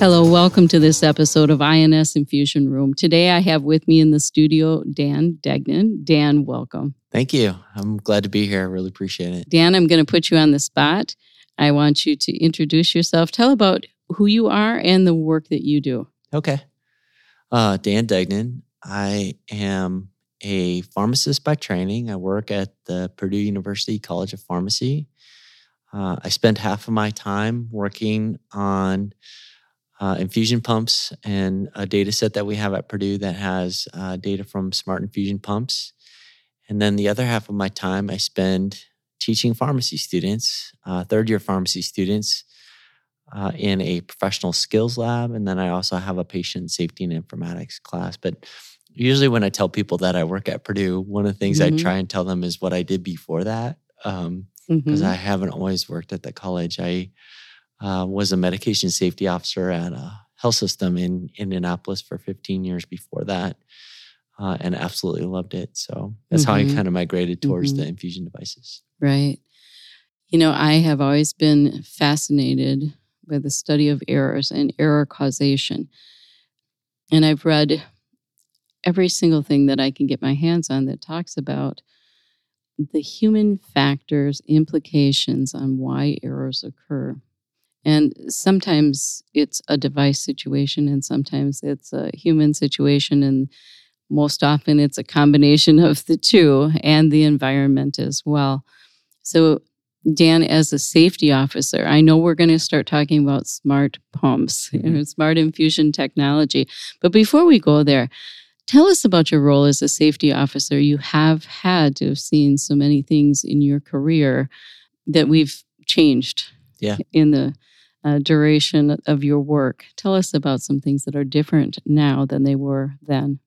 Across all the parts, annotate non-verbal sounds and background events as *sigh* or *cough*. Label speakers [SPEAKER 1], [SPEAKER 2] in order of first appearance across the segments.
[SPEAKER 1] Hello, welcome to this episode of INS Infusion Room. Today I have with me in the studio Dan Degnan. Dan, welcome.
[SPEAKER 2] Thank you. I'm glad to be here. I really appreciate it.
[SPEAKER 1] Dan, I'm going to put you on the spot. I want you to introduce yourself. Tell about who you are and the work that you do.
[SPEAKER 2] Okay. Uh, Dan Degnan. I am a pharmacist by training. I work at the Purdue University College of Pharmacy. Uh, I spend half of my time working on uh, infusion pumps and a data set that we have at Purdue that has uh, data from smart infusion pumps. And then the other half of my time I spend teaching pharmacy students, uh, third year pharmacy students, uh, in a professional skills lab. And then I also have a patient safety and informatics class. But usually when I tell people that I work at Purdue, one of the things mm-hmm. I try and tell them is what I did before that. Because um, mm-hmm. I haven't always worked at the college. I uh, was a medication safety officer at a health system in Indianapolis for 15 years before that. Uh, and absolutely loved it. So that's mm-hmm. how I mm-hmm. kind of migrated towards mm-hmm. the infusion devices.
[SPEAKER 1] Right. You know, I have always been fascinated by the study of errors and error causation. And I've read every single thing that I can get my hands on that talks about the human factors, implications on why errors occur. And sometimes it's a device situation, and sometimes it's a human situation, and most often it's a combination *laughs* of the two and the environment as well. So, Dan, as a safety officer, I know we're going to start talking about smart pumps, *laughs* mm-hmm. smart infusion technology. But before we go there, tell us about your role as a safety officer. You have had to have seen so many things in your career that we've changed
[SPEAKER 2] yeah.
[SPEAKER 1] in the uh, duration of your work. Tell us about some things that are different now than they were then.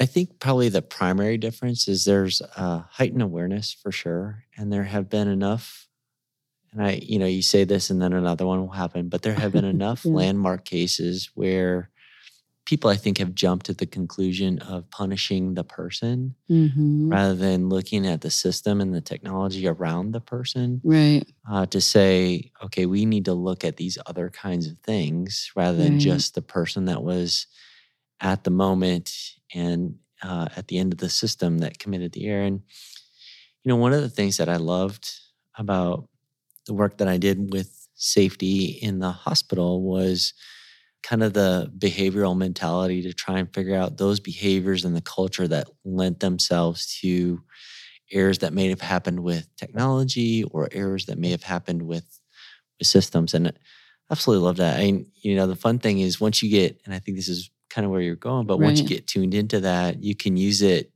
[SPEAKER 2] I think probably the primary difference is there's a heightened awareness for sure. And there have been enough, and I, you know, you say this and then another one will happen, but there have been *laughs* enough yeah. landmark cases where people I think have jumped to the conclusion of punishing the person mm-hmm. rather than looking at the system and the technology around the person.
[SPEAKER 1] Right.
[SPEAKER 2] Uh, to say, okay, we need to look at these other kinds of things rather than right. just the person that was at the moment and uh, at the end of the system that committed the error. And, you know, one of the things that I loved about the work that I did with safety in the hospital was kind of the behavioral mentality to try and figure out those behaviors and the culture that lent themselves to errors that may have happened with technology or errors that may have happened with, with systems. And I absolutely love that. I you know, the fun thing is once you get, and I think this is kind of where you're going, but right. once you get tuned into that, you can use it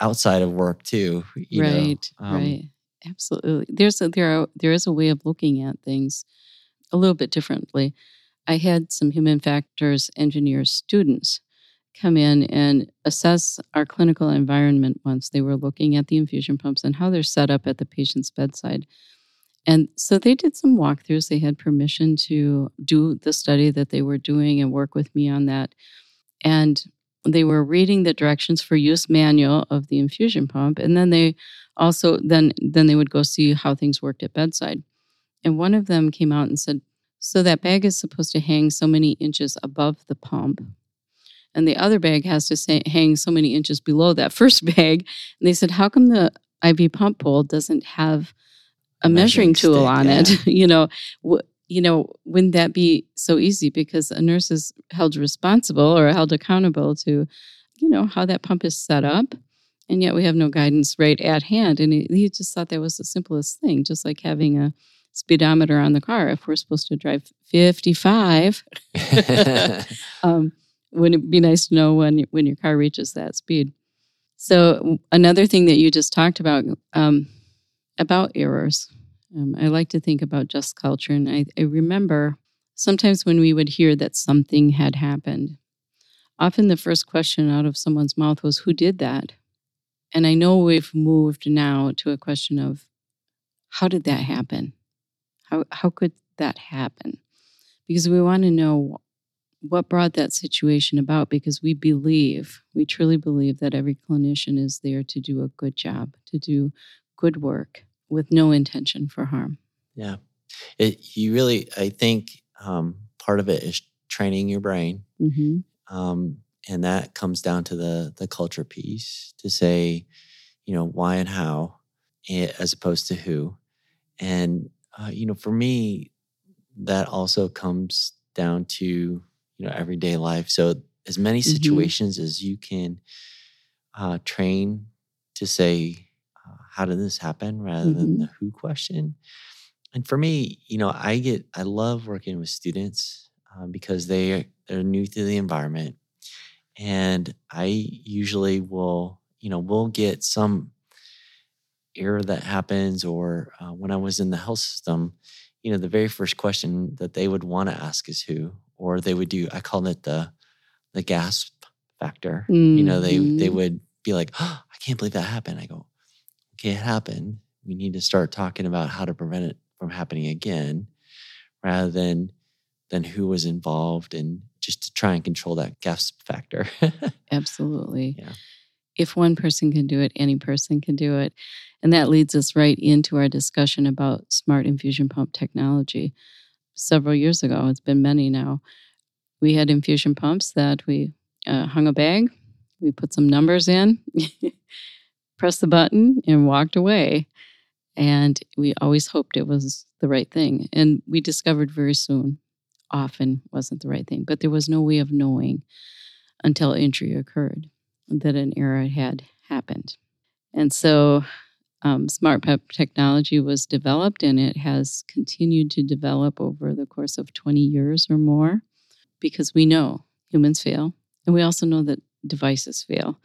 [SPEAKER 2] outside of work too.
[SPEAKER 1] right. Um, right. Absolutely. There's a, there are, there is a way of looking at things a little bit differently. I had some human factors engineer students come in and assess our clinical environment once they were looking at the infusion pumps and how they're set up at the patient's bedside. And so they did some walkthroughs. They had permission to do the study that they were doing and work with me on that. And they were reading the directions for use manual of the infusion pump. And then they also then then they would go see how things worked at bedside. And one of them came out and said, so that bag is supposed to hang so many inches above the pump. And the other bag has to say, hang so many inches below that first *laughs* bag. And they said, How come the IV pump pole doesn't have a measuring, measuring tool stick, on yeah. it? *laughs* you know, w- you know, wouldn't that be so easy? Because a nurse is held responsible or held accountable to, you know, how that pump is set up. And yet we have no guidance right at hand. And he, he just thought that was the simplest thing, just like having a speedometer on the car if we're supposed to drive 55 *laughs* um, wouldn't it be nice to know when when your car reaches that speed so another thing that you just talked about um, about errors Um, I like to think about just culture. And I, I remember sometimes when we would hear that something had happened, often the first question out of someone's mouth was, Who did that? And I know we've moved now to a question of, How did that happen? How, how could that happen? Because we want to know what brought that situation about because we believe, we truly believe that every clinician is there to do a good job, to do good work with no intention for harm.
[SPEAKER 2] Yeah. It, you really, I think um, part of it is training your brain. Mm-hmm. Um, and that comes down to the the culture piece to say, you know, why and how, eh, as opposed to who. And uh, you know, for me, that also comes down to you know everyday life. So as many mm-hmm. situations mm-hmm. as you can uh, train to say, uh, "How did this happen?" rather mm-hmm. than the "who" question. And for me, you know, I get I love working with students um, because they they're new to the environment, and I usually will you know we'll get some error that happens or uh, when I was in the health system, you know, the very first question that they would want to ask is who, or they would do, I call it the, the gasp factor. Mm-hmm. You know, they, they mm-hmm. would be like, oh, *gasps* I can't believe that happened. I go, okay, it happened. We need to start talking about how to prevent it from happening again rather than, than who was involved and just to try and control that gasp factor. *laughs*
[SPEAKER 1] Absolutely. Yeah. If one person can do it, any person can do it. And that leads us right into our discussion about smart infusion pump technology. Several years ago, it's been many now, we had infusion pumps that we uh, hung a bag, we put some numbers in, *laughs* pressed the button, and walked away. And we always hoped it was the right thing. And we discovered very soon, often wasn't the right thing. But there was no way of knowing until injury occurred that an error had happened. And so um, smart pump technology was developed and it has continued to develop over the course of 20 years or more because we know humans fail and we also know that devices fail.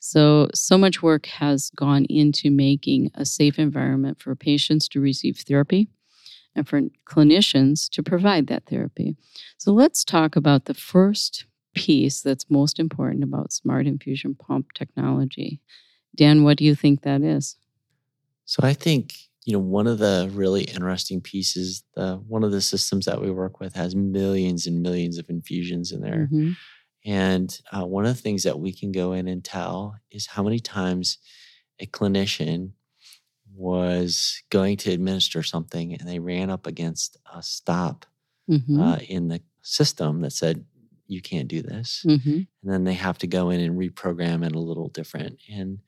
[SPEAKER 1] So, so much work has gone into making a safe environment for patients to receive therapy and for clinicians to provide that therapy. So, let's talk about the first piece that's most important about smart infusion pump technology. Dan, what do you think that is?
[SPEAKER 2] So I think you know one of the really interesting pieces, the one of the systems that we work with has millions and millions of infusions in there, mm-hmm. and uh, one of the things that we can go in and tell is how many times a clinician was going to administer something and they ran up against a stop mm-hmm. uh, in the system that said you can't do this mm-hmm. and then they have to go in and reprogram it a little different and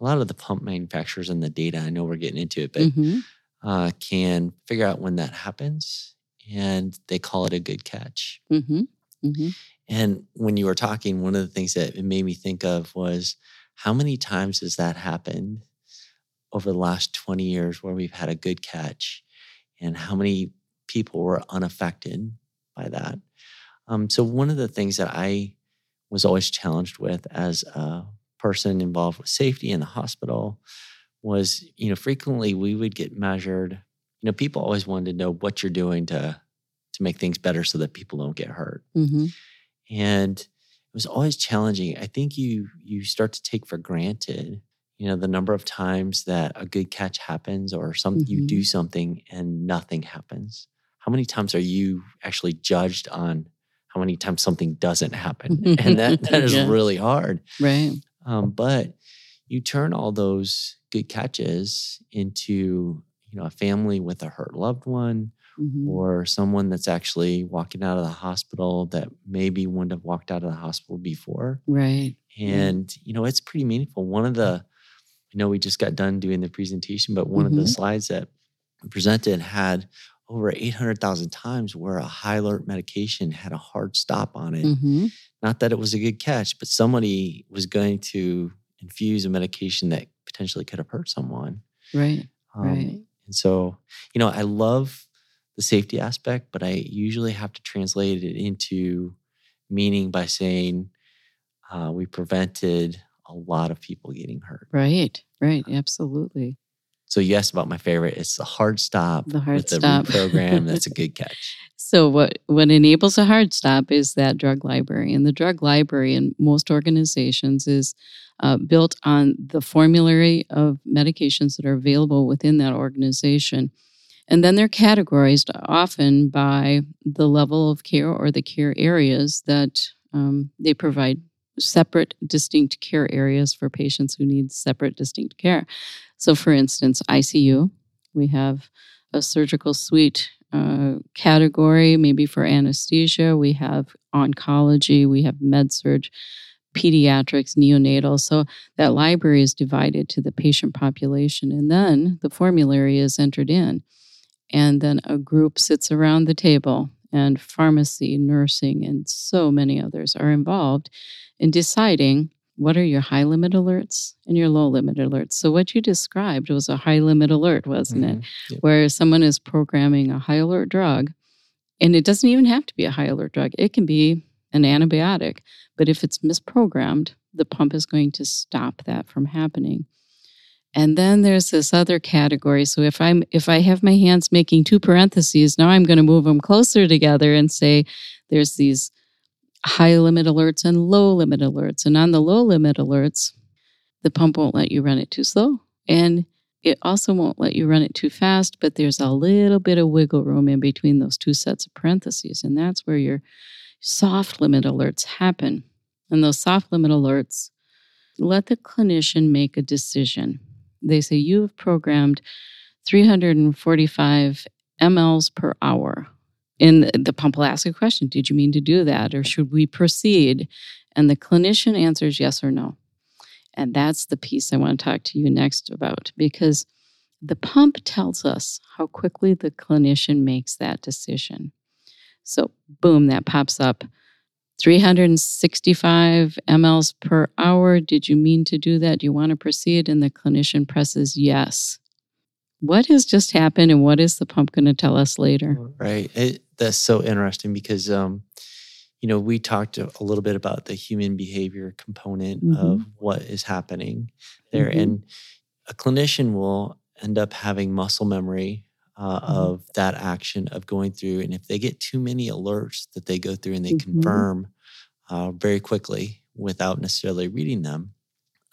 [SPEAKER 2] a lot of the pump manufacturers and the data, I know we're getting into it, but mm-hmm. uh, can figure out when that happens and they call it a good catch. Mm-hmm. Mm-hmm. And when you were talking, one of the things that it made me think of was how many times has that happened over the last 20 years where we've had a good catch and how many people were unaffected by that. Um, so, one of the things that I was always challenged with as a person involved with safety in the hospital was, you know, frequently we would get measured. You know, people always wanted to know what you're doing to to make things better so that people don't get hurt. Mm-hmm. And it was always challenging. I think you you start to take for granted, you know, the number of times that a good catch happens or some mm-hmm. you do something and nothing happens. How many times are you actually judged on how many times something doesn't happen? *laughs* and that that is yeah. really hard.
[SPEAKER 1] Right.
[SPEAKER 2] Um, but you turn all those good catches into you know a family with a hurt loved one mm-hmm. or someone that's actually walking out of the hospital that maybe wouldn't have walked out of the hospital before
[SPEAKER 1] right
[SPEAKER 2] and yeah. you know it's pretty meaningful one of the i know we just got done doing the presentation but one mm-hmm. of the mm-hmm. slides that presented had over 800,000 times where a high alert medication had a hard stop on it. Mm-hmm. Not that it was a good catch, but somebody was going to infuse a medication that potentially could have hurt someone.
[SPEAKER 1] Right. Um, right.
[SPEAKER 2] And so, you know, I love the safety aspect, but I usually have to translate it into meaning by saying uh, we prevented a lot of people getting hurt.
[SPEAKER 1] Right. Right. Absolutely.
[SPEAKER 2] So you asked about my favorite. It's the hard stop.
[SPEAKER 1] The hard stop.
[SPEAKER 2] program. *laughs* That's a good catch.
[SPEAKER 1] So what what enables a hard stop is that drug library, and the drug library in most organizations is uh, built on the formulary of medications that are available within that organization. And then they're categorized often by the level of care or the care areas that um, they provide separate, distinct care areas for patients who need separate, distinct care. So, for instance, ICU, we have a surgical suite uh, category, maybe for anesthesia. We have oncology, we have med surg, pediatrics, neonatal. So that library is divided to the patient population. And then the formulary is entered in. And then a group sits around the table, and pharmacy, nursing, and so many others are involved in deciding what are your high limit alerts and your low limit alerts. So, what you described was a high limit alert, wasn't mm-hmm. it? Yep. Where someone is programming a high alert drug, and it doesn't even have to be a high alert drug, it can be an antibiotic. But if it's misprogrammed, the pump is going to stop that from happening. And then there's this other category. So if I'm if I have my hands making two parentheses, now I'm going to move them closer together and say there's these high limit alerts and low limit alerts. And on the low limit alerts, the pump won't let you run it too slow. And it also won't let you run it too fast, but there's a little bit of wiggle room in between those two sets of parentheses. And that's where your soft limit alerts happen. And those soft limit alerts let the clinician make a decision they say you have programmed 345 mLs per hour. And the pump will ask a question Did you mean to do that? Or should we proceed? And the clinician answers yes or no. And that's the piece I want to talk to you next about because the pump tells us how quickly the clinician makes that decision. So, boom, that pops up. 365 mLs per hour. Did you mean to do that? Do you want to proceed? And the clinician presses yes. What has just happened and what is the pump going to tell us later?
[SPEAKER 2] Right. It, that's so interesting because, um, you know, we talked a little bit about the human behavior component mm-hmm. of what is happening there. Mm-hmm. And a clinician will end up having muscle memory uh, mm-hmm. of that action of going through. And if they get too many alerts that they go through and they mm-hmm. confirm uh, very quickly without necessarily reading them,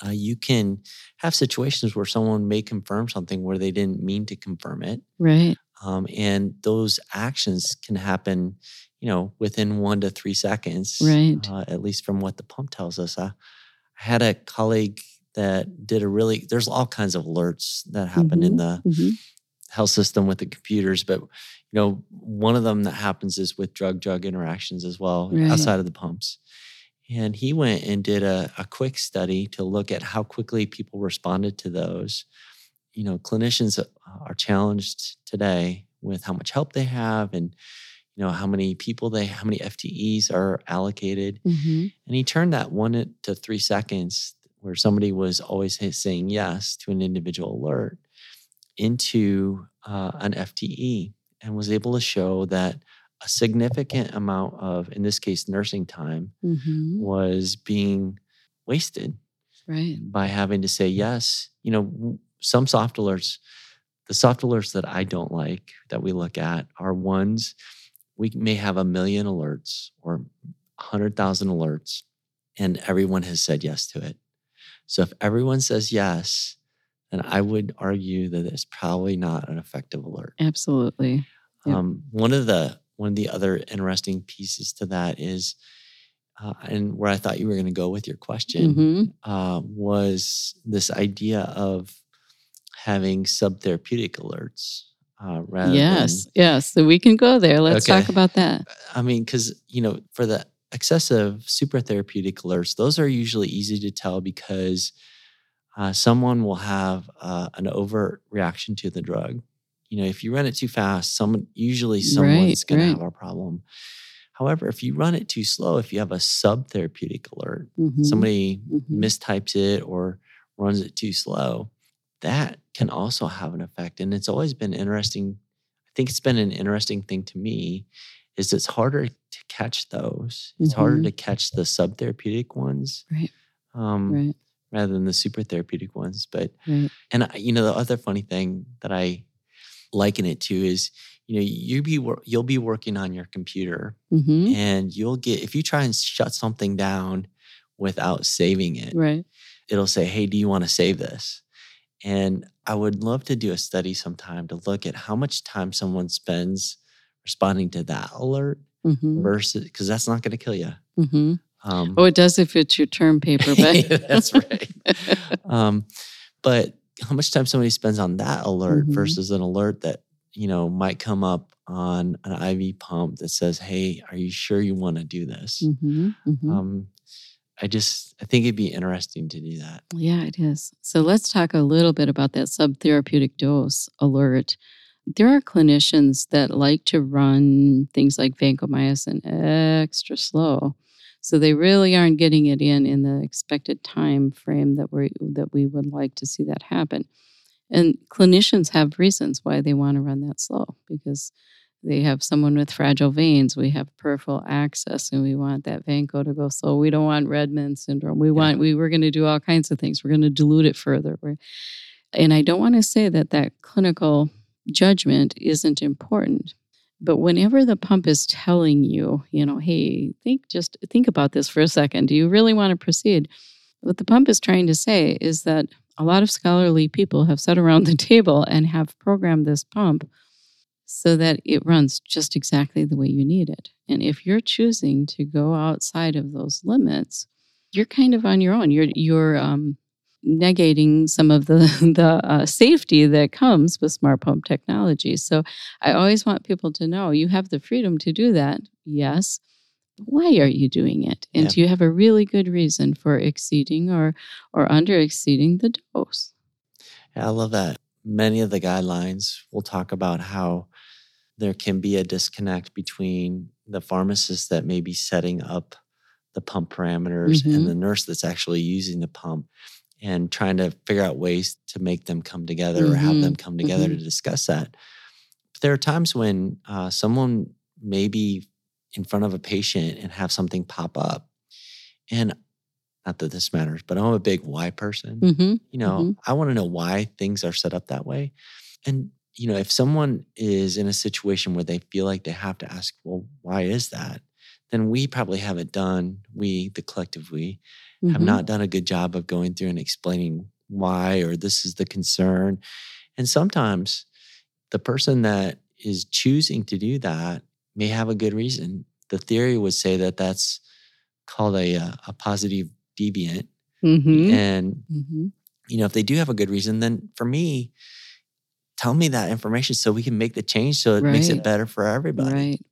[SPEAKER 2] uh, you can have situations where someone may confirm something where they didn't mean to confirm it.
[SPEAKER 1] Right.
[SPEAKER 2] Um, and those actions can happen, you know, within one to three seconds.
[SPEAKER 1] Right.
[SPEAKER 2] Uh, at least from what the pump tells us. I had a colleague that did a really, there's all kinds of alerts that happen mm-hmm. in the mm-hmm health system with the computers, but you know, one of them that happens is with drug drug interactions as well right. outside of the pumps. And he went and did a, a quick study to look at how quickly people responded to those. You know, clinicians are challenged today with how much help they have and you know how many people they how many FTEs are allocated. Mm-hmm. And he turned that one to three seconds where somebody was always saying yes to an individual alert into uh, an FTE and was able to show that a significant amount of, in this case, nursing time mm-hmm. was being wasted
[SPEAKER 1] right.
[SPEAKER 2] by having to say yes. You know, some soft alerts, the soft alerts that I don't like that we look at are ones we may have a million alerts or 100,000 alerts, and everyone has said yes to it. So if everyone says yes, then I would argue that it's probably not an effective alert.
[SPEAKER 1] Absolutely.
[SPEAKER 2] Yep. Um, one of the one of the other interesting pieces to that is, uh, and where I thought you were going to go with your question mm-hmm. uh, was this idea of having subtherapeutic alerts. Uh, rather
[SPEAKER 1] yes, than, yes. So we can go there. Let's okay. talk about that.
[SPEAKER 2] I mean, because you know, for the excessive super therapeutic alerts, those are usually easy to tell because uh, someone will have uh, an overt reaction to the drug. You know, if you run it too fast, someone usually someone's right, going right. to have a problem. However, if you run it too slow, if you have a subtherapeutic alert, mm-hmm. somebody mm-hmm. mistypes it or runs it too slow, that can also have an effect. And it's always been interesting. I think it's been an interesting thing to me is it's harder to catch those. It's mm-hmm. harder to catch the subtherapeutic ones.
[SPEAKER 1] Right. Um, right
[SPEAKER 2] rather than the super therapeutic ones. But right. and you know the other funny thing that I liken it to is you know you be you'll be working on your computer mm-hmm. and you'll get if you try and shut something down without saving it
[SPEAKER 1] right
[SPEAKER 2] it'll say hey do you want to save this and i would love to do a study sometime to look at how much time someone spends responding to that alert mm-hmm. versus because that's not going to kill you
[SPEAKER 1] mm-hmm. Um, oh it does if it's your term paper
[SPEAKER 2] but *laughs* that's *laughs* right um, but how much time somebody spends on that alert mm-hmm. versus an alert that you know might come up on an IV pump that says, "Hey, are you sure you want to do this?" Mm-hmm, mm-hmm. Um, I just I think it'd be interesting to do that.
[SPEAKER 1] Yeah, it is. So let's talk a little bit about that subtherapeutic dose alert. There are clinicians that like to run things like vancomycin extra slow. So they really aren't getting it in in the expected time frame that we that we would like to see that happen. And clinicians have reasons why they want to run that slow because they have someone with fragile veins. We have peripheral access, and we want that vanco to go slow. We don't want red man syndrome. We want we we're going to do all kinds of things. We're going to dilute it further. We're, and I don't want to say that that clinical judgment isn't important but whenever the pump is telling you, you know, hey, think just think about this for a second. Do you really want to proceed? What the pump is trying to say is that a lot of scholarly people have sat around the *laughs* table and have programmed this pump so that it runs just exactly the way you need it. And if you're choosing to go outside of those limits, you're kind of on your own. You're you're um, negating some of the *laughs* the uh, safety that comes with smart pump technology. So I always want people to know you have the freedom to do that. Yes. Why are you doing it? And yeah. do you have a really good reason for exceeding or or under exceeding the dose?
[SPEAKER 2] Yeah, I love that. Many of the guidelines will talk about how there can be a disconnect between the pharmacist that may be setting up the pump parameters mm-hmm. and the nurse that's actually using the pump and trying to figure out ways to make them come together mm-hmm. or have them mm-hmm. come together mm-hmm. to discuss that. But there are times when uh, someone may be in front of a patient and have something pop up. And not that this matters, but I'm a big why person. Mm-hmm. You know, mm-hmm. I want to know why things are set up that way. And, you know, if someone is in a situation where they feel like they have to ask, well, why is that? Then we probably haven't done, we, the collective we, mm-hmm. have not done a good job of going through and explaining why or this is the concern. And sometimes the person that is choosing to do that may have a good reason. The theory would say that that's called a, uh, a positive deviant. Mm-hmm. And, mm-hmm. you know, if they do have a good reason, then for me, tell me that information so we can make the change so it right. makes it better for everybody.
[SPEAKER 1] Right.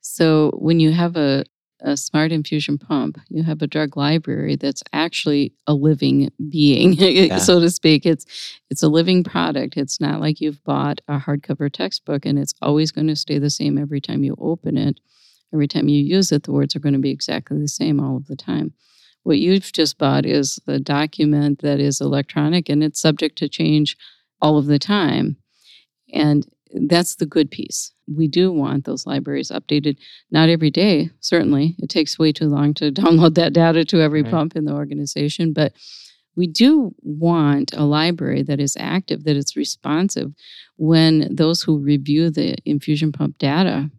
[SPEAKER 1] So when you have a, a smart infusion pump, you have a drug library that's actually a living being, *laughs* yeah. so to speak. It's it's a living product. It's not like you've bought a hardcover textbook and it's always going to stay the same every time you open it. Every time you use it, the words are going to be exactly the same all of the time. What you've just bought is the document that is electronic and it's subject to change all of the time. And that's the good piece. We do want those libraries updated, not every day, certainly. It takes way too long to *laughs* download that data to every right. pump in the organization, but we do want a library that is active, that is responsive when those who review the infusion pump data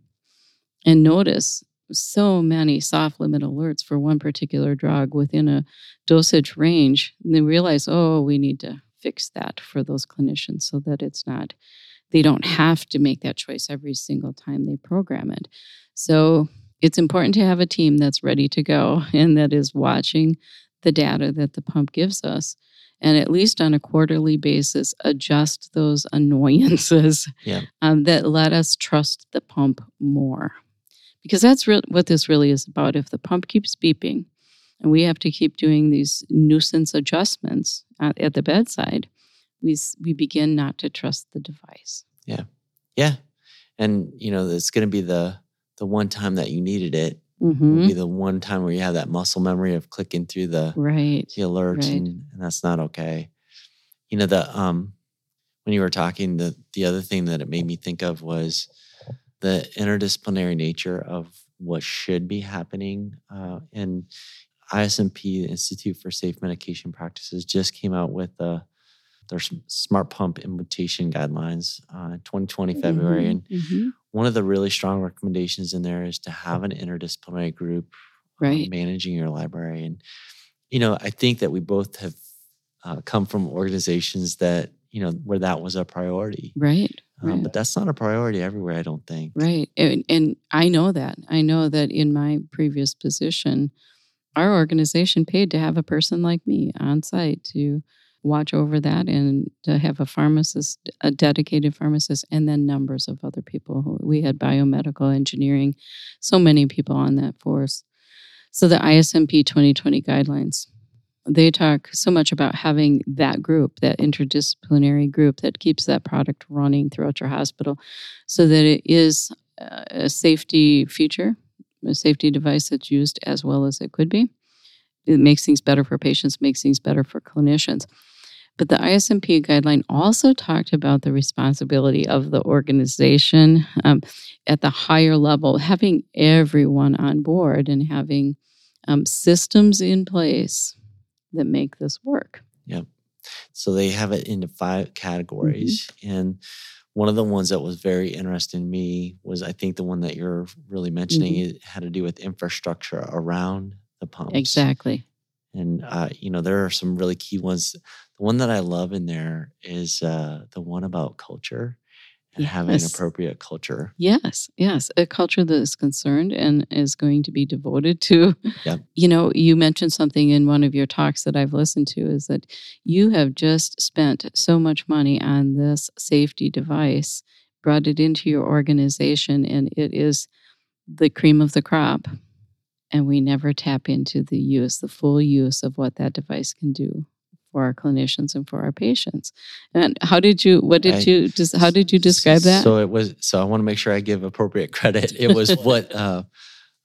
[SPEAKER 1] and notice so many soft limit alerts for one particular drug within a dosage range, and they realize, oh, we need to fix that for those clinicians so that it's not they don't have to make that choice every single time they program it. So it's important to have a team that's ready to go *laughs* and that is watching the data that the pump gives us and at least on a quarterly basis adjust those *laughs* annoyances yeah. um, that let us trust the pump more because that's re- what this really is about if the pump keeps beeping and we have to keep doing these nuisance adjustments at, at the bedside we we begin not to trust the device.
[SPEAKER 2] Yeah, yeah, and you know it's going to be the the one time that you needed it. Mm-hmm. Be the one time where you have that muscle memory of clicking through the
[SPEAKER 1] right
[SPEAKER 2] the alerts, right. And, and that's not okay. You know the um when you were talking, the the other thing that it made me think of was the interdisciplinary nature of what should be happening, uh, and ISMP, the Institute for Safe Medication Practices, just came out with uh, their smart pump implementation guidelines uh, 2020 February. Mm-hmm. And mm-hmm. one of the really strong recommendations in there is to have an interdisciplinary group
[SPEAKER 1] uh, right.
[SPEAKER 2] managing your library. And, you know, I think that we both have uh, come from organizations that, you know, where that was a priority.
[SPEAKER 1] Right.
[SPEAKER 2] Um,
[SPEAKER 1] right.
[SPEAKER 2] But that's not a priority everywhere, I don't think.
[SPEAKER 1] Right. And, and I know that. I know that in my previous position, our organization paid to have a person like me on site to watch over that and to have a pharmacist, a dedicated pharmacist, and then numbers of other people. We had biomedical engineering, so many people on that force. So the ISMP 2020 guidelines, they talk so much about having that group, that interdisciplinary group that keeps that product running throughout your hospital so that it is uh, a safety feature, a safety device that's used as well as it could be. It makes things better for patients, makes things better for clinicians. But the ISMP guideline also talked about the responsibility of the organization um, at the higher level, having everyone on board and having um, systems in place that make this work.
[SPEAKER 2] Yep. So they have it into five categories. Mm-hmm. And one of the ones that was very interesting to me was I think the one that you're really mentioning mm-hmm. it had to do with infrastructure around the pumps.
[SPEAKER 1] Exactly.
[SPEAKER 2] And uh, you know, there are some really key ones. The one that I love in there is uh, the one about culture and yes. having an appropriate culture.
[SPEAKER 1] Yes, yes, a culture that is concerned and is going to be devoted to.
[SPEAKER 2] Yep.
[SPEAKER 1] You know, you mentioned something in one of your talks that I've listened to is that you have just spent so much money on this safety device, brought it into your organization, and it is the cream of the crop and we never tap into the use, the full use of what that device can do for our clinicians and for our patients. And how did you? What did I, you? Just how did you describe that?
[SPEAKER 2] So it was. So I want to make sure I give appropriate *laughs* credit. It was *laughs* what uh,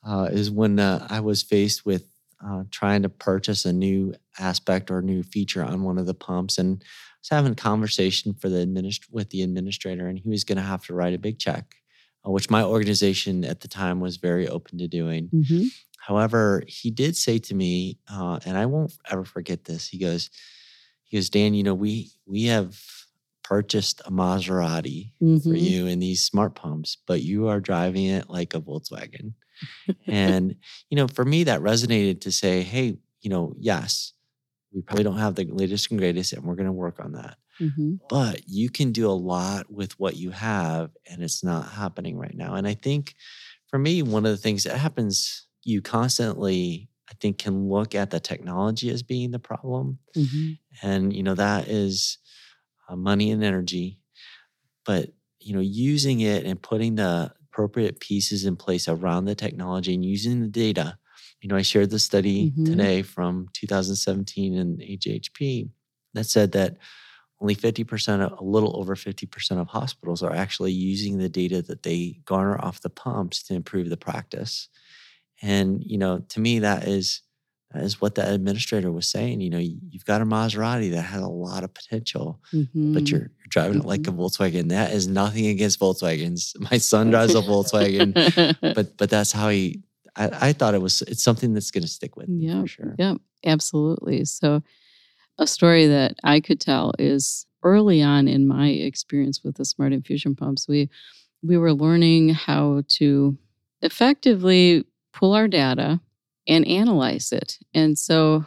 [SPEAKER 2] uh, is when uh, I was faced with uh, trying to purchase a new aspect or new feature on one of the pumps, and I was having a conversation for the administ- with the administrator, and he was going to have to write a big check. Uh, which my organization at the time was very open to doing.
[SPEAKER 1] Mm-hmm.
[SPEAKER 2] However, he did say to me, uh, and I won't ever forget this. He goes, he goes, Dan, you know, we we have purchased a Maserati mm-hmm. for you in these smart pumps, but you are driving it like a Volkswagen. *laughs* and you know, for me, that resonated to say, hey, you know, yes, we probably don't have the latest and greatest, and we're going to work on that.
[SPEAKER 1] Mm-hmm.
[SPEAKER 2] But you can do a lot with what you have, and it's not happening right now. And I think for me, one of the things that happens you constantly i think can look at the technology as being the problem
[SPEAKER 1] mm-hmm.
[SPEAKER 2] and you know that is uh, money and energy but you know using it and putting the appropriate pieces in place around the technology and using the data you know i shared the study mm-hmm. today from 2017 in AJHP that said that only 50% of, a little over 50% of hospitals are actually using the data that they garner off the pumps to improve the practice and you know, to me, that is that is what the administrator was saying. You know, you've got a Maserati that has a lot of potential, mm-hmm. but you're, you're driving mm-hmm. it like a mm-hmm. Volkswagen. That is nothing against Volkswagens. *laughs* My son drives a Volkswagen, *laughs* but but that's how he. I, I thought it was. It's something that's going to stick with me
[SPEAKER 1] yeah,
[SPEAKER 2] for sure.
[SPEAKER 1] Yeah, absolutely. So, a story that I could tell is early on in my experience with the smart infusion pumps. We we were learning how to effectively pull our data and analyze it. And so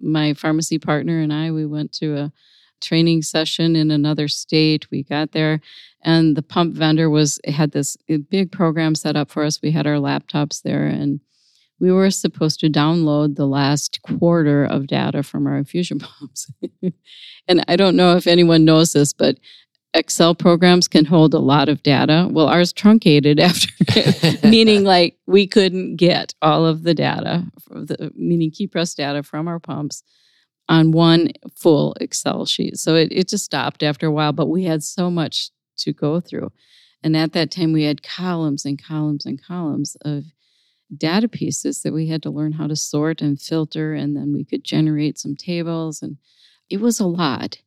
[SPEAKER 1] my pharmacy partner and I, we went to a training session in another state. We got there and the pump vendor was had this big program set up for us. We had our laptops there and we were supposed to download the last quarter of data from our infusion *laughs* pumps. and I don't know if anyone knows this, but Excel programs can hold a lot of data. Well, ours truncated *laughs* after, meaning like we couldn't get all of the data, the, meaning key press data from our pumps on one full Excel sheet. So it, it just stopped after a while, but we had so much to go through. And at that time, we had columns and columns and columns of data pieces that we had to learn how to sort and filter. And then we could generate some tables. And it was a lot.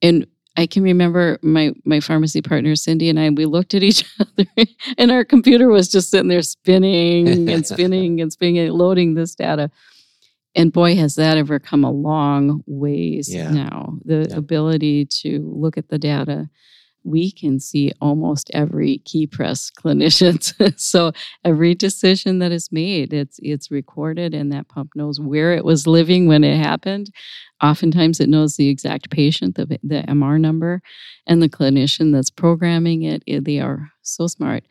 [SPEAKER 1] And I can remember my my pharmacy partner Cindy and I we looked at each *laughs* other and our computer was just sitting there spinning and *laughs* spinning and spinning and loading this data. And boy, has that ever come a long ways yeah. now. The yeah. ability to look at the data we can see almost every key press *laughs* clinician. so every decision that is made, it's it's recorded and that pump knows where it was living when it happened. Oftentimes it knows the exact patient, the, the MR number, and the clinician that's programming it. Eh, they are so smart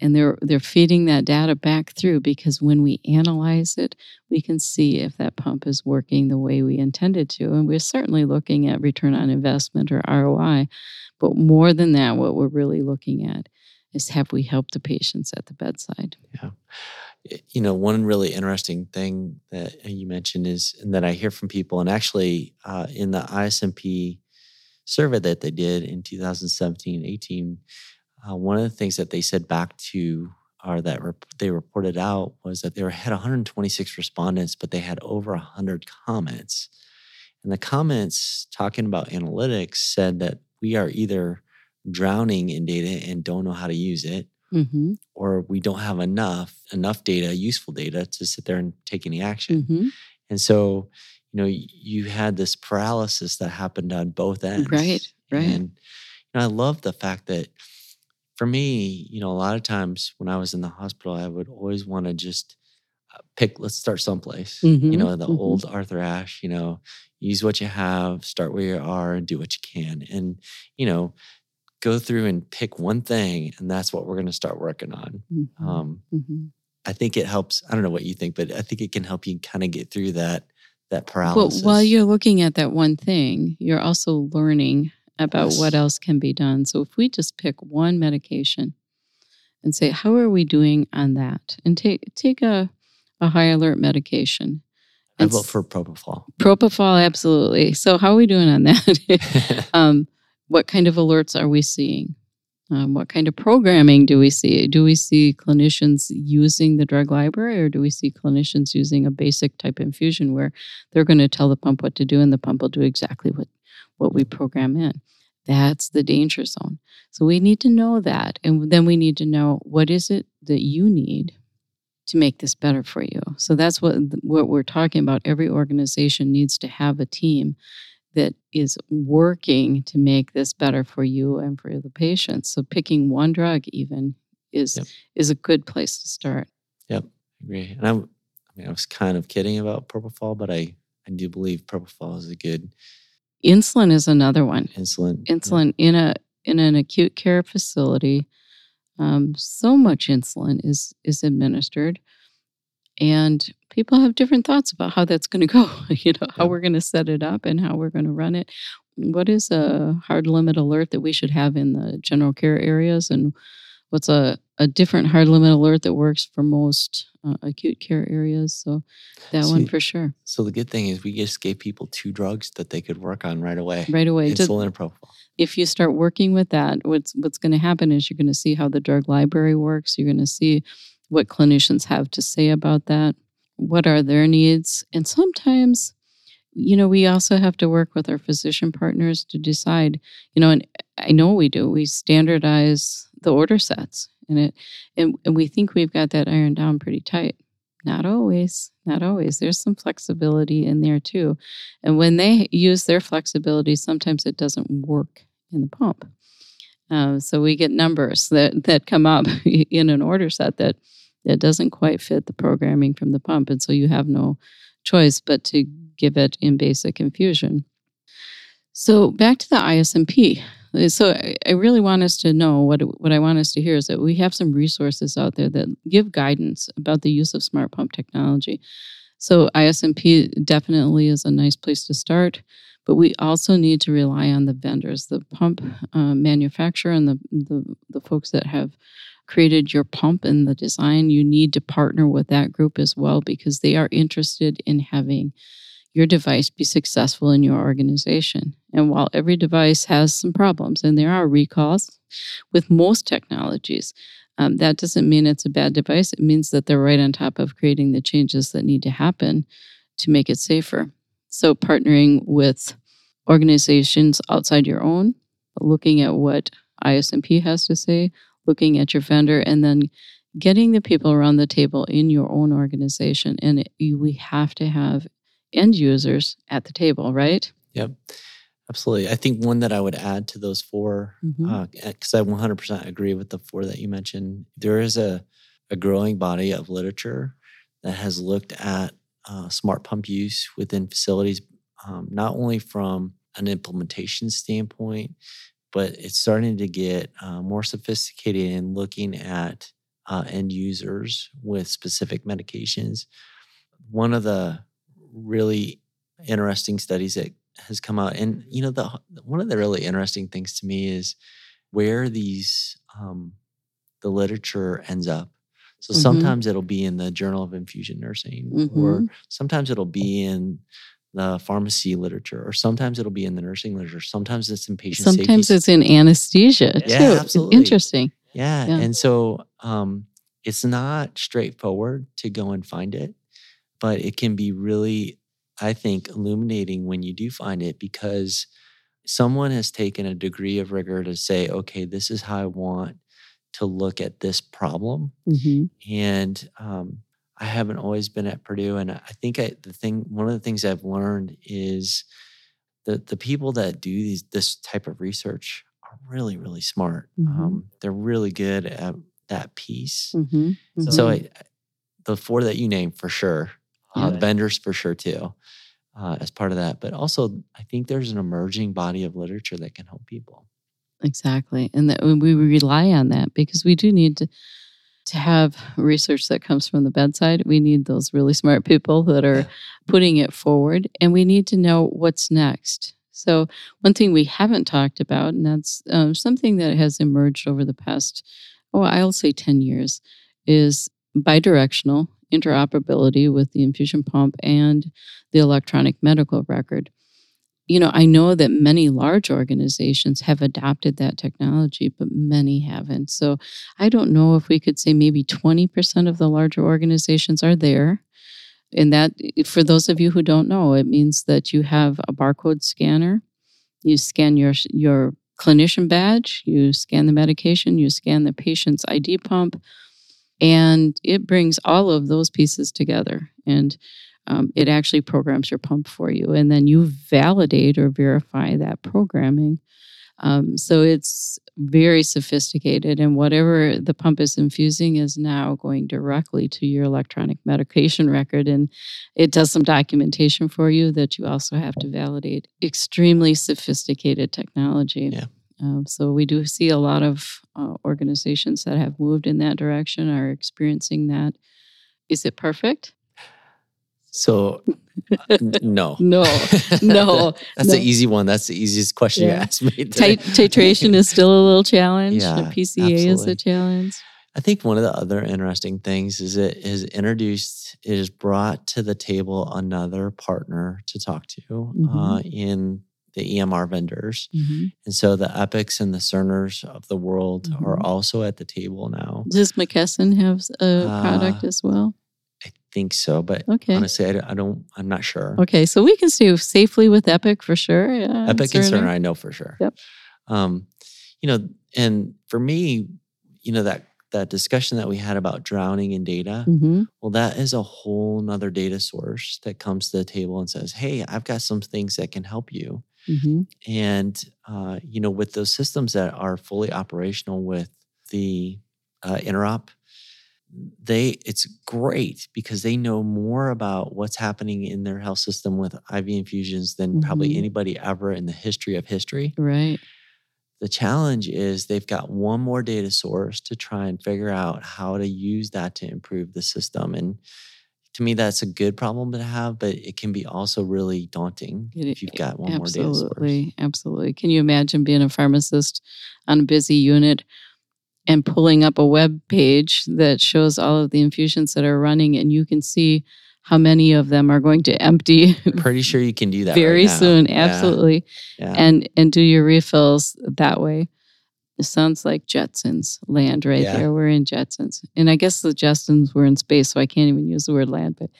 [SPEAKER 1] and they're they're feeding that data back through because when we analyze it we can see if that pump is working the way we intended to and we're certainly looking at return on investment or ROI but more than that what we're really looking at is have we helped the patients at the bedside
[SPEAKER 2] yeah you know one really interesting thing that you mentioned is and that I hear from people and actually uh, in the ISMP survey that they did in 2017 18 uh, one of the things that they said back to or that rep- they reported out was that they were, had 126 respondents, but they had over 100 comments. And the comments talking about analytics said that we are either drowning in data and don't know how to use it, mm-hmm. or we don't have enough enough data, useful data, to sit there and take any action. Mm-hmm. And so, you know, you had this paralysis that happened on both ends.
[SPEAKER 1] Right. Right.
[SPEAKER 2] And you know, I love the fact that for me, you know, a lot of times when I was in the hospital, I would always want to just uh, pick, let's start someplace. Mm-hmm, you know, the mm-hmm. old Arthur Ashe, you know, use what you have, start where you are, and do what you can. And, you know, go through and pick one thing, and that's what we're going to start working on. Mm-hmm, um, mm-hmm. I think it helps. I don't know what you think, but I think it can help you kind of get through that that paralysis.
[SPEAKER 1] Well, while you're looking at that one thing, you're also learning about yes. what else can be done. So if we just pick one medication and say, how are we doing on that? And take take a, a high alert medication.
[SPEAKER 2] I vote for propofol.
[SPEAKER 1] Propofol, absolutely. So how are we doing on that? *laughs* um, what kind of alerts are we seeing? Um, what kind of programming do we see? Do we see clinicians using the drug library, or do we see clinicians using a basic type infusion where they're going to tell the pump what to do, and the pump will do exactly what what we program in. That's the danger zone. So we need to know that. And then we need to know what is it that you need to make this better for you. So that's what what we're talking about. Every organization needs to have a team that is working to make this better for you and for the patients. So picking one drug even is yep. is a good place to start.
[SPEAKER 2] Yep, I agree. And I'm, I mean, I was kind of kidding about propofol, but I I do believe propofol is a good
[SPEAKER 1] Insulin is another one.
[SPEAKER 2] Insulin.
[SPEAKER 1] Insulin yeah. in a in an acute care facility. Um, so much insulin is is administered, and people have different thoughts about how that's going *laughs* to go. You know how we're going to set it up and how we're going to run it. What is a hard limit alert that we should have in the general care areas, and what's a a different hard limit alert that works for most uh, acute care areas. So that one for sure.
[SPEAKER 2] So the good thing is we just gave people two drugs that they could work on right away.
[SPEAKER 1] Right away.
[SPEAKER 2] Insulin and propofol.
[SPEAKER 1] If you start working with that, what's what's going to happen is you're going to see how the drug library works. You're going to see what clinicians have to say about that. What are their needs? And sometimes you know, we also have to work with our physician partners to decide, you know, and I know we do. We standardize the order sets and it and, and we think we've got that iron down pretty tight not always not always there's some flexibility in there too and when they use their flexibility sometimes it doesn't work in the pump uh, so we get numbers that that come up *laughs* in an order set that that doesn't quite fit the programming from the pump and so you have no choice but to give it in basic infusion. So back to the ismp so I really want us to know what what I want us to hear is that we have some resources out there that give guidance about the use of smart pump technology. So ISMP definitely is a nice place to start, but we also need to rely on the vendors, the pump uh, manufacturer, and the, the the folks that have created your pump and the design. You need to partner with that group as well because they are interested in having your device be successful in your organization. And while every device has some problems, and there are recalls with most technologies, um, that doesn't mean it's a bad device. It means that they're right on top of creating the changes that need to happen to make it safer. So, partnering with organizations outside your own, looking at what ISMP has to say, looking at your vendor, and then getting the people around the table in your own organization. And it, we have to have end users at the table, right?
[SPEAKER 2] Yep. Absolutely. I think one that I would add to those 4 because mm-hmm. uh, I 100% agree with the four that you mentioned. There is a, a growing body of literature that has looked at uh, smart pump use within facilities, um, not only from an implementation standpoint, but it's starting to get uh, more sophisticated in looking at uh, end users with specific medications. One of the really interesting studies that has come out, and you know, the one of the really interesting things to me is where these um, the literature ends up. So mm-hmm. sometimes it'll be in the Journal of Infusion Nursing, mm-hmm. or sometimes it'll be in the pharmacy literature, or sometimes it'll be in the nursing literature. Sometimes it's in patient.
[SPEAKER 1] Sometimes it's in anesthesia yeah, too. Absolutely. Interesting.
[SPEAKER 2] Yeah. yeah. And so um, it's not straightforward to go and find it, but it can be really, I think, illuminating when you do find it because someone has taken a degree of rigor to say, okay, this is how I want to look at this problem. Mm-hmm. And um, I haven't always been at Purdue. And I think I, the thing, one of the things I've learned is that the people that do these, this type of research are really, really smart. Mm-hmm. Um, they're really good at that piece. Mm-hmm. Mm-hmm. So I, the four that you named for sure, uh, yeah. vendors for sure too, uh, as part of that. But also, I think there's an emerging body of literature that can help people.
[SPEAKER 1] Exactly, and that we rely on that because we do need to to have research that comes from the bedside. We need those really smart people that are putting it forward, and we need to know what's next. So, one thing we haven't talked about, and that's um, something that has emerged over the past oh, I'll say 10 years, is bidirectional interoperability with the infusion pump and the electronic medical record. You know, I know that many large organizations have adopted that technology, but many haven't. So I don't know if we could say maybe 20% of the larger organizations are there. And that, for those of you who don't know, it means that you have a barcode scanner. You scan your your clinician badge, you scan the medication, you scan the patient's ID pump, and it brings all of those pieces together. And um, it actually programs your pump for you. And then you validate or verify that programming. Um, so it's very sophisticated, and whatever the pump is infusing is now going directly to your electronic medication record, and it does some documentation for you that you also have to validate. Extremely sophisticated technology.
[SPEAKER 2] Yeah.
[SPEAKER 1] Um, so we do see a lot of uh, organizations that have moved in that direction are experiencing that. Is it perfect?
[SPEAKER 2] So, uh, *laughs* no,
[SPEAKER 1] no, *laughs* no.
[SPEAKER 2] That's
[SPEAKER 1] no.
[SPEAKER 2] the easy one. That's the easiest question yeah. you asked me.
[SPEAKER 1] Tit- titration is still a little challenge. Yeah, PCA absolutely. is a challenge.
[SPEAKER 2] I think one of the other interesting things is it is introduced, it is brought to the table another partner to talk to mm-hmm. uh, in the EMR vendors. Mm-hmm. And so the Epics and the Cerners of the world mm-hmm. are also at the table now.
[SPEAKER 1] Does McKesson have a uh, product as well?
[SPEAKER 2] I think so, but okay. honestly, I, I, don't, I'm not sure.
[SPEAKER 1] Okay, so we can stay safely with Epic for sure.
[SPEAKER 2] Yeah, Epic and Cerner, I know for sure.
[SPEAKER 1] Yep.
[SPEAKER 2] Um, you know, and for me, you know, that that discussion that we had about drowning in data, mm-hmm. well, that is a whole nother data source that comes to the table and says, Hey, I've got some things that can help you. Mm-hmm. And, uh, you know, with those systems that are fully operational with the uh, interop, they it's great because they know more about what's happening in their health system with IV infusions than mm-hmm. probably anybody ever in the history of history.
[SPEAKER 1] Right.
[SPEAKER 2] The challenge is they've got one more data source to try and figure out how to use that to improve the system. And to me, that's a good problem to have, but it can be also really daunting it, if you've got one more data source.
[SPEAKER 1] Absolutely. Absolutely. Can you imagine being a pharmacist on a busy unit and pulling up a web page that shows all of the infusions that are running and you can see how many of them are going to empty *laughs*
[SPEAKER 2] pretty sure you can do that
[SPEAKER 1] very
[SPEAKER 2] right
[SPEAKER 1] soon absolutely yeah. Yeah. and and do your refills that way it sounds like Jetsons land right yeah. there. We're in Jetsons. And I guess the Jetsons were in space, so I can't even use the word land, but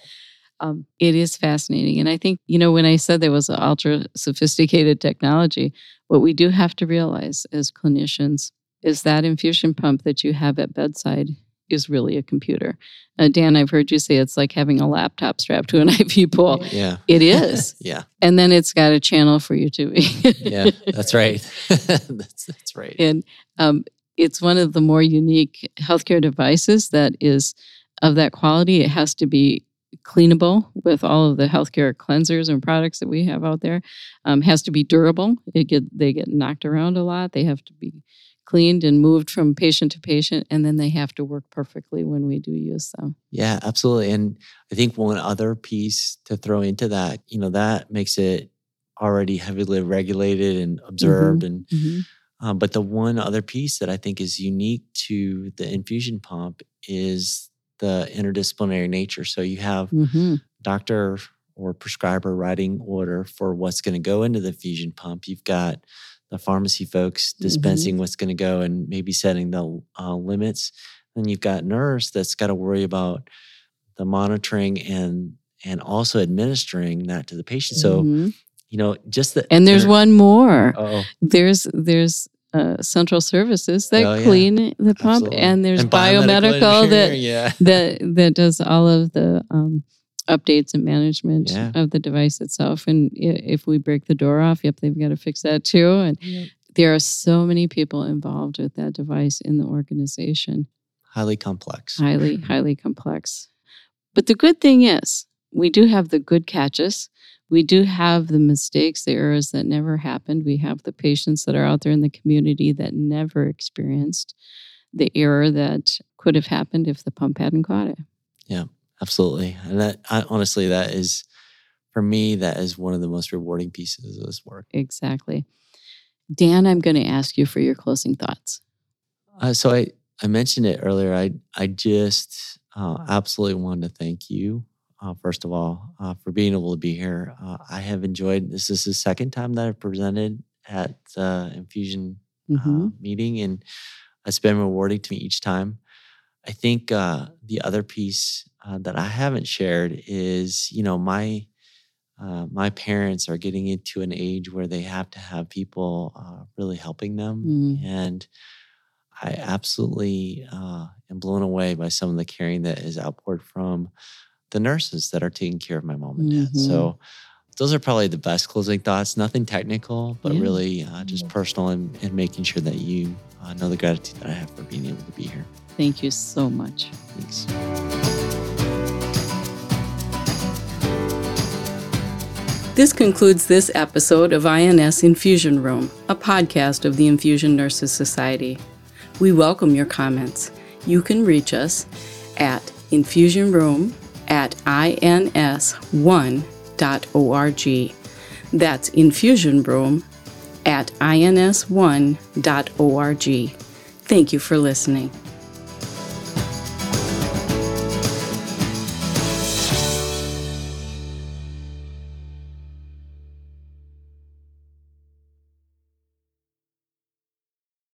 [SPEAKER 1] um, it is fascinating. And I think, you know, when I said there was ultra sophisticated technology, what we do have to realize as clinicians is that infusion pump that you have at bedside is really a computer. Uh, Dan, I've heard you say it's like having a laptop strapped to an IV pole.
[SPEAKER 2] Yeah.
[SPEAKER 1] It *laughs* is.
[SPEAKER 2] yeah.
[SPEAKER 1] And then it's got a channel for you to.
[SPEAKER 2] Be *laughs* Yeah, that's right. *laughs* that's, that's right.
[SPEAKER 1] And um, it's one of the more unique healthcare devices that is of that quality. It has to be cleanable with all of the healthcare cleansers and products that we have out there. Um, has to be durable. It get they get knocked around a lot. They have to be cleaned and moved from patient to patient, and then they have to work perfectly when we do use them.
[SPEAKER 2] Yeah, absolutely. And I think one other piece to throw into that, you know, that makes it already heavily regulated and observed, mm-hmm. and mm-hmm. Um, but the one other piece that I think is unique to the infusion pump is the interdisciplinary nature. So you have mm-hmm. doctor or prescriber writing order for what's going to go into the infusion pump. You've got the pharmacy folks dispensing mm-hmm. what's going to go and maybe setting the uh, limits. Then you've got nurse that's got to worry about the monitoring and and also administering that to the patient. So mm-hmm. you know, just the
[SPEAKER 1] and there's inter- one more. Oh, there's there's uh, central services that oh, clean the pump, Absolutely. and there's and biomedical, biomedical that *laughs* yeah. that that does all of the um, updates and management yeah. of the device itself. And if we break the door off, yep, they've got to fix that too. And yep. there are so many people involved with that device in the organization.
[SPEAKER 2] Highly complex.
[SPEAKER 1] Highly, highly complex. But the good thing is, we do have the good catches. We do have the mistakes, the errors that never happened. We have the patients that are out there in the community that never experienced the error that could have happened if the pump hadn't caught it.
[SPEAKER 2] Yeah absolutely. And that I, honestly, that is for me, that is one of the most rewarding pieces of this work.
[SPEAKER 1] Exactly. Dan, I'm going to ask you for your closing thoughts.
[SPEAKER 2] Uh, so I, I mentioned it earlier. I, I just uh, absolutely wanted to thank you, uh, first of all, uh, for being able to be here. Uh, I have enjoyed this. is the second time that I've presented at the Infusion uh, mm-hmm. meeting, and it's been rewarding to me each time. I think the other piece uh, that I haven't shared is, you know, my uh, my parents are getting into an age where they have to have people uh, really helping them, mm. and I absolutely uh, am blown away by some of the caring that is outpoured from the nurses that are taking care of my mom and dad. Mm-hmm. So those are probably the best closing thoughts. Nothing technical, but yeah. really uh, just personal and, and, making sure that you uh, know the gratitude that I have for being able to be here.
[SPEAKER 1] Thank you so much.
[SPEAKER 2] Thanks.
[SPEAKER 1] This concludes this episode of INS Infusion Room, a podcast of the Infusion Nurses Society. We welcome your comments. You can reach us at infusionroom at ins1.org. That's infusionroom at ins1.org. Thank you for listening.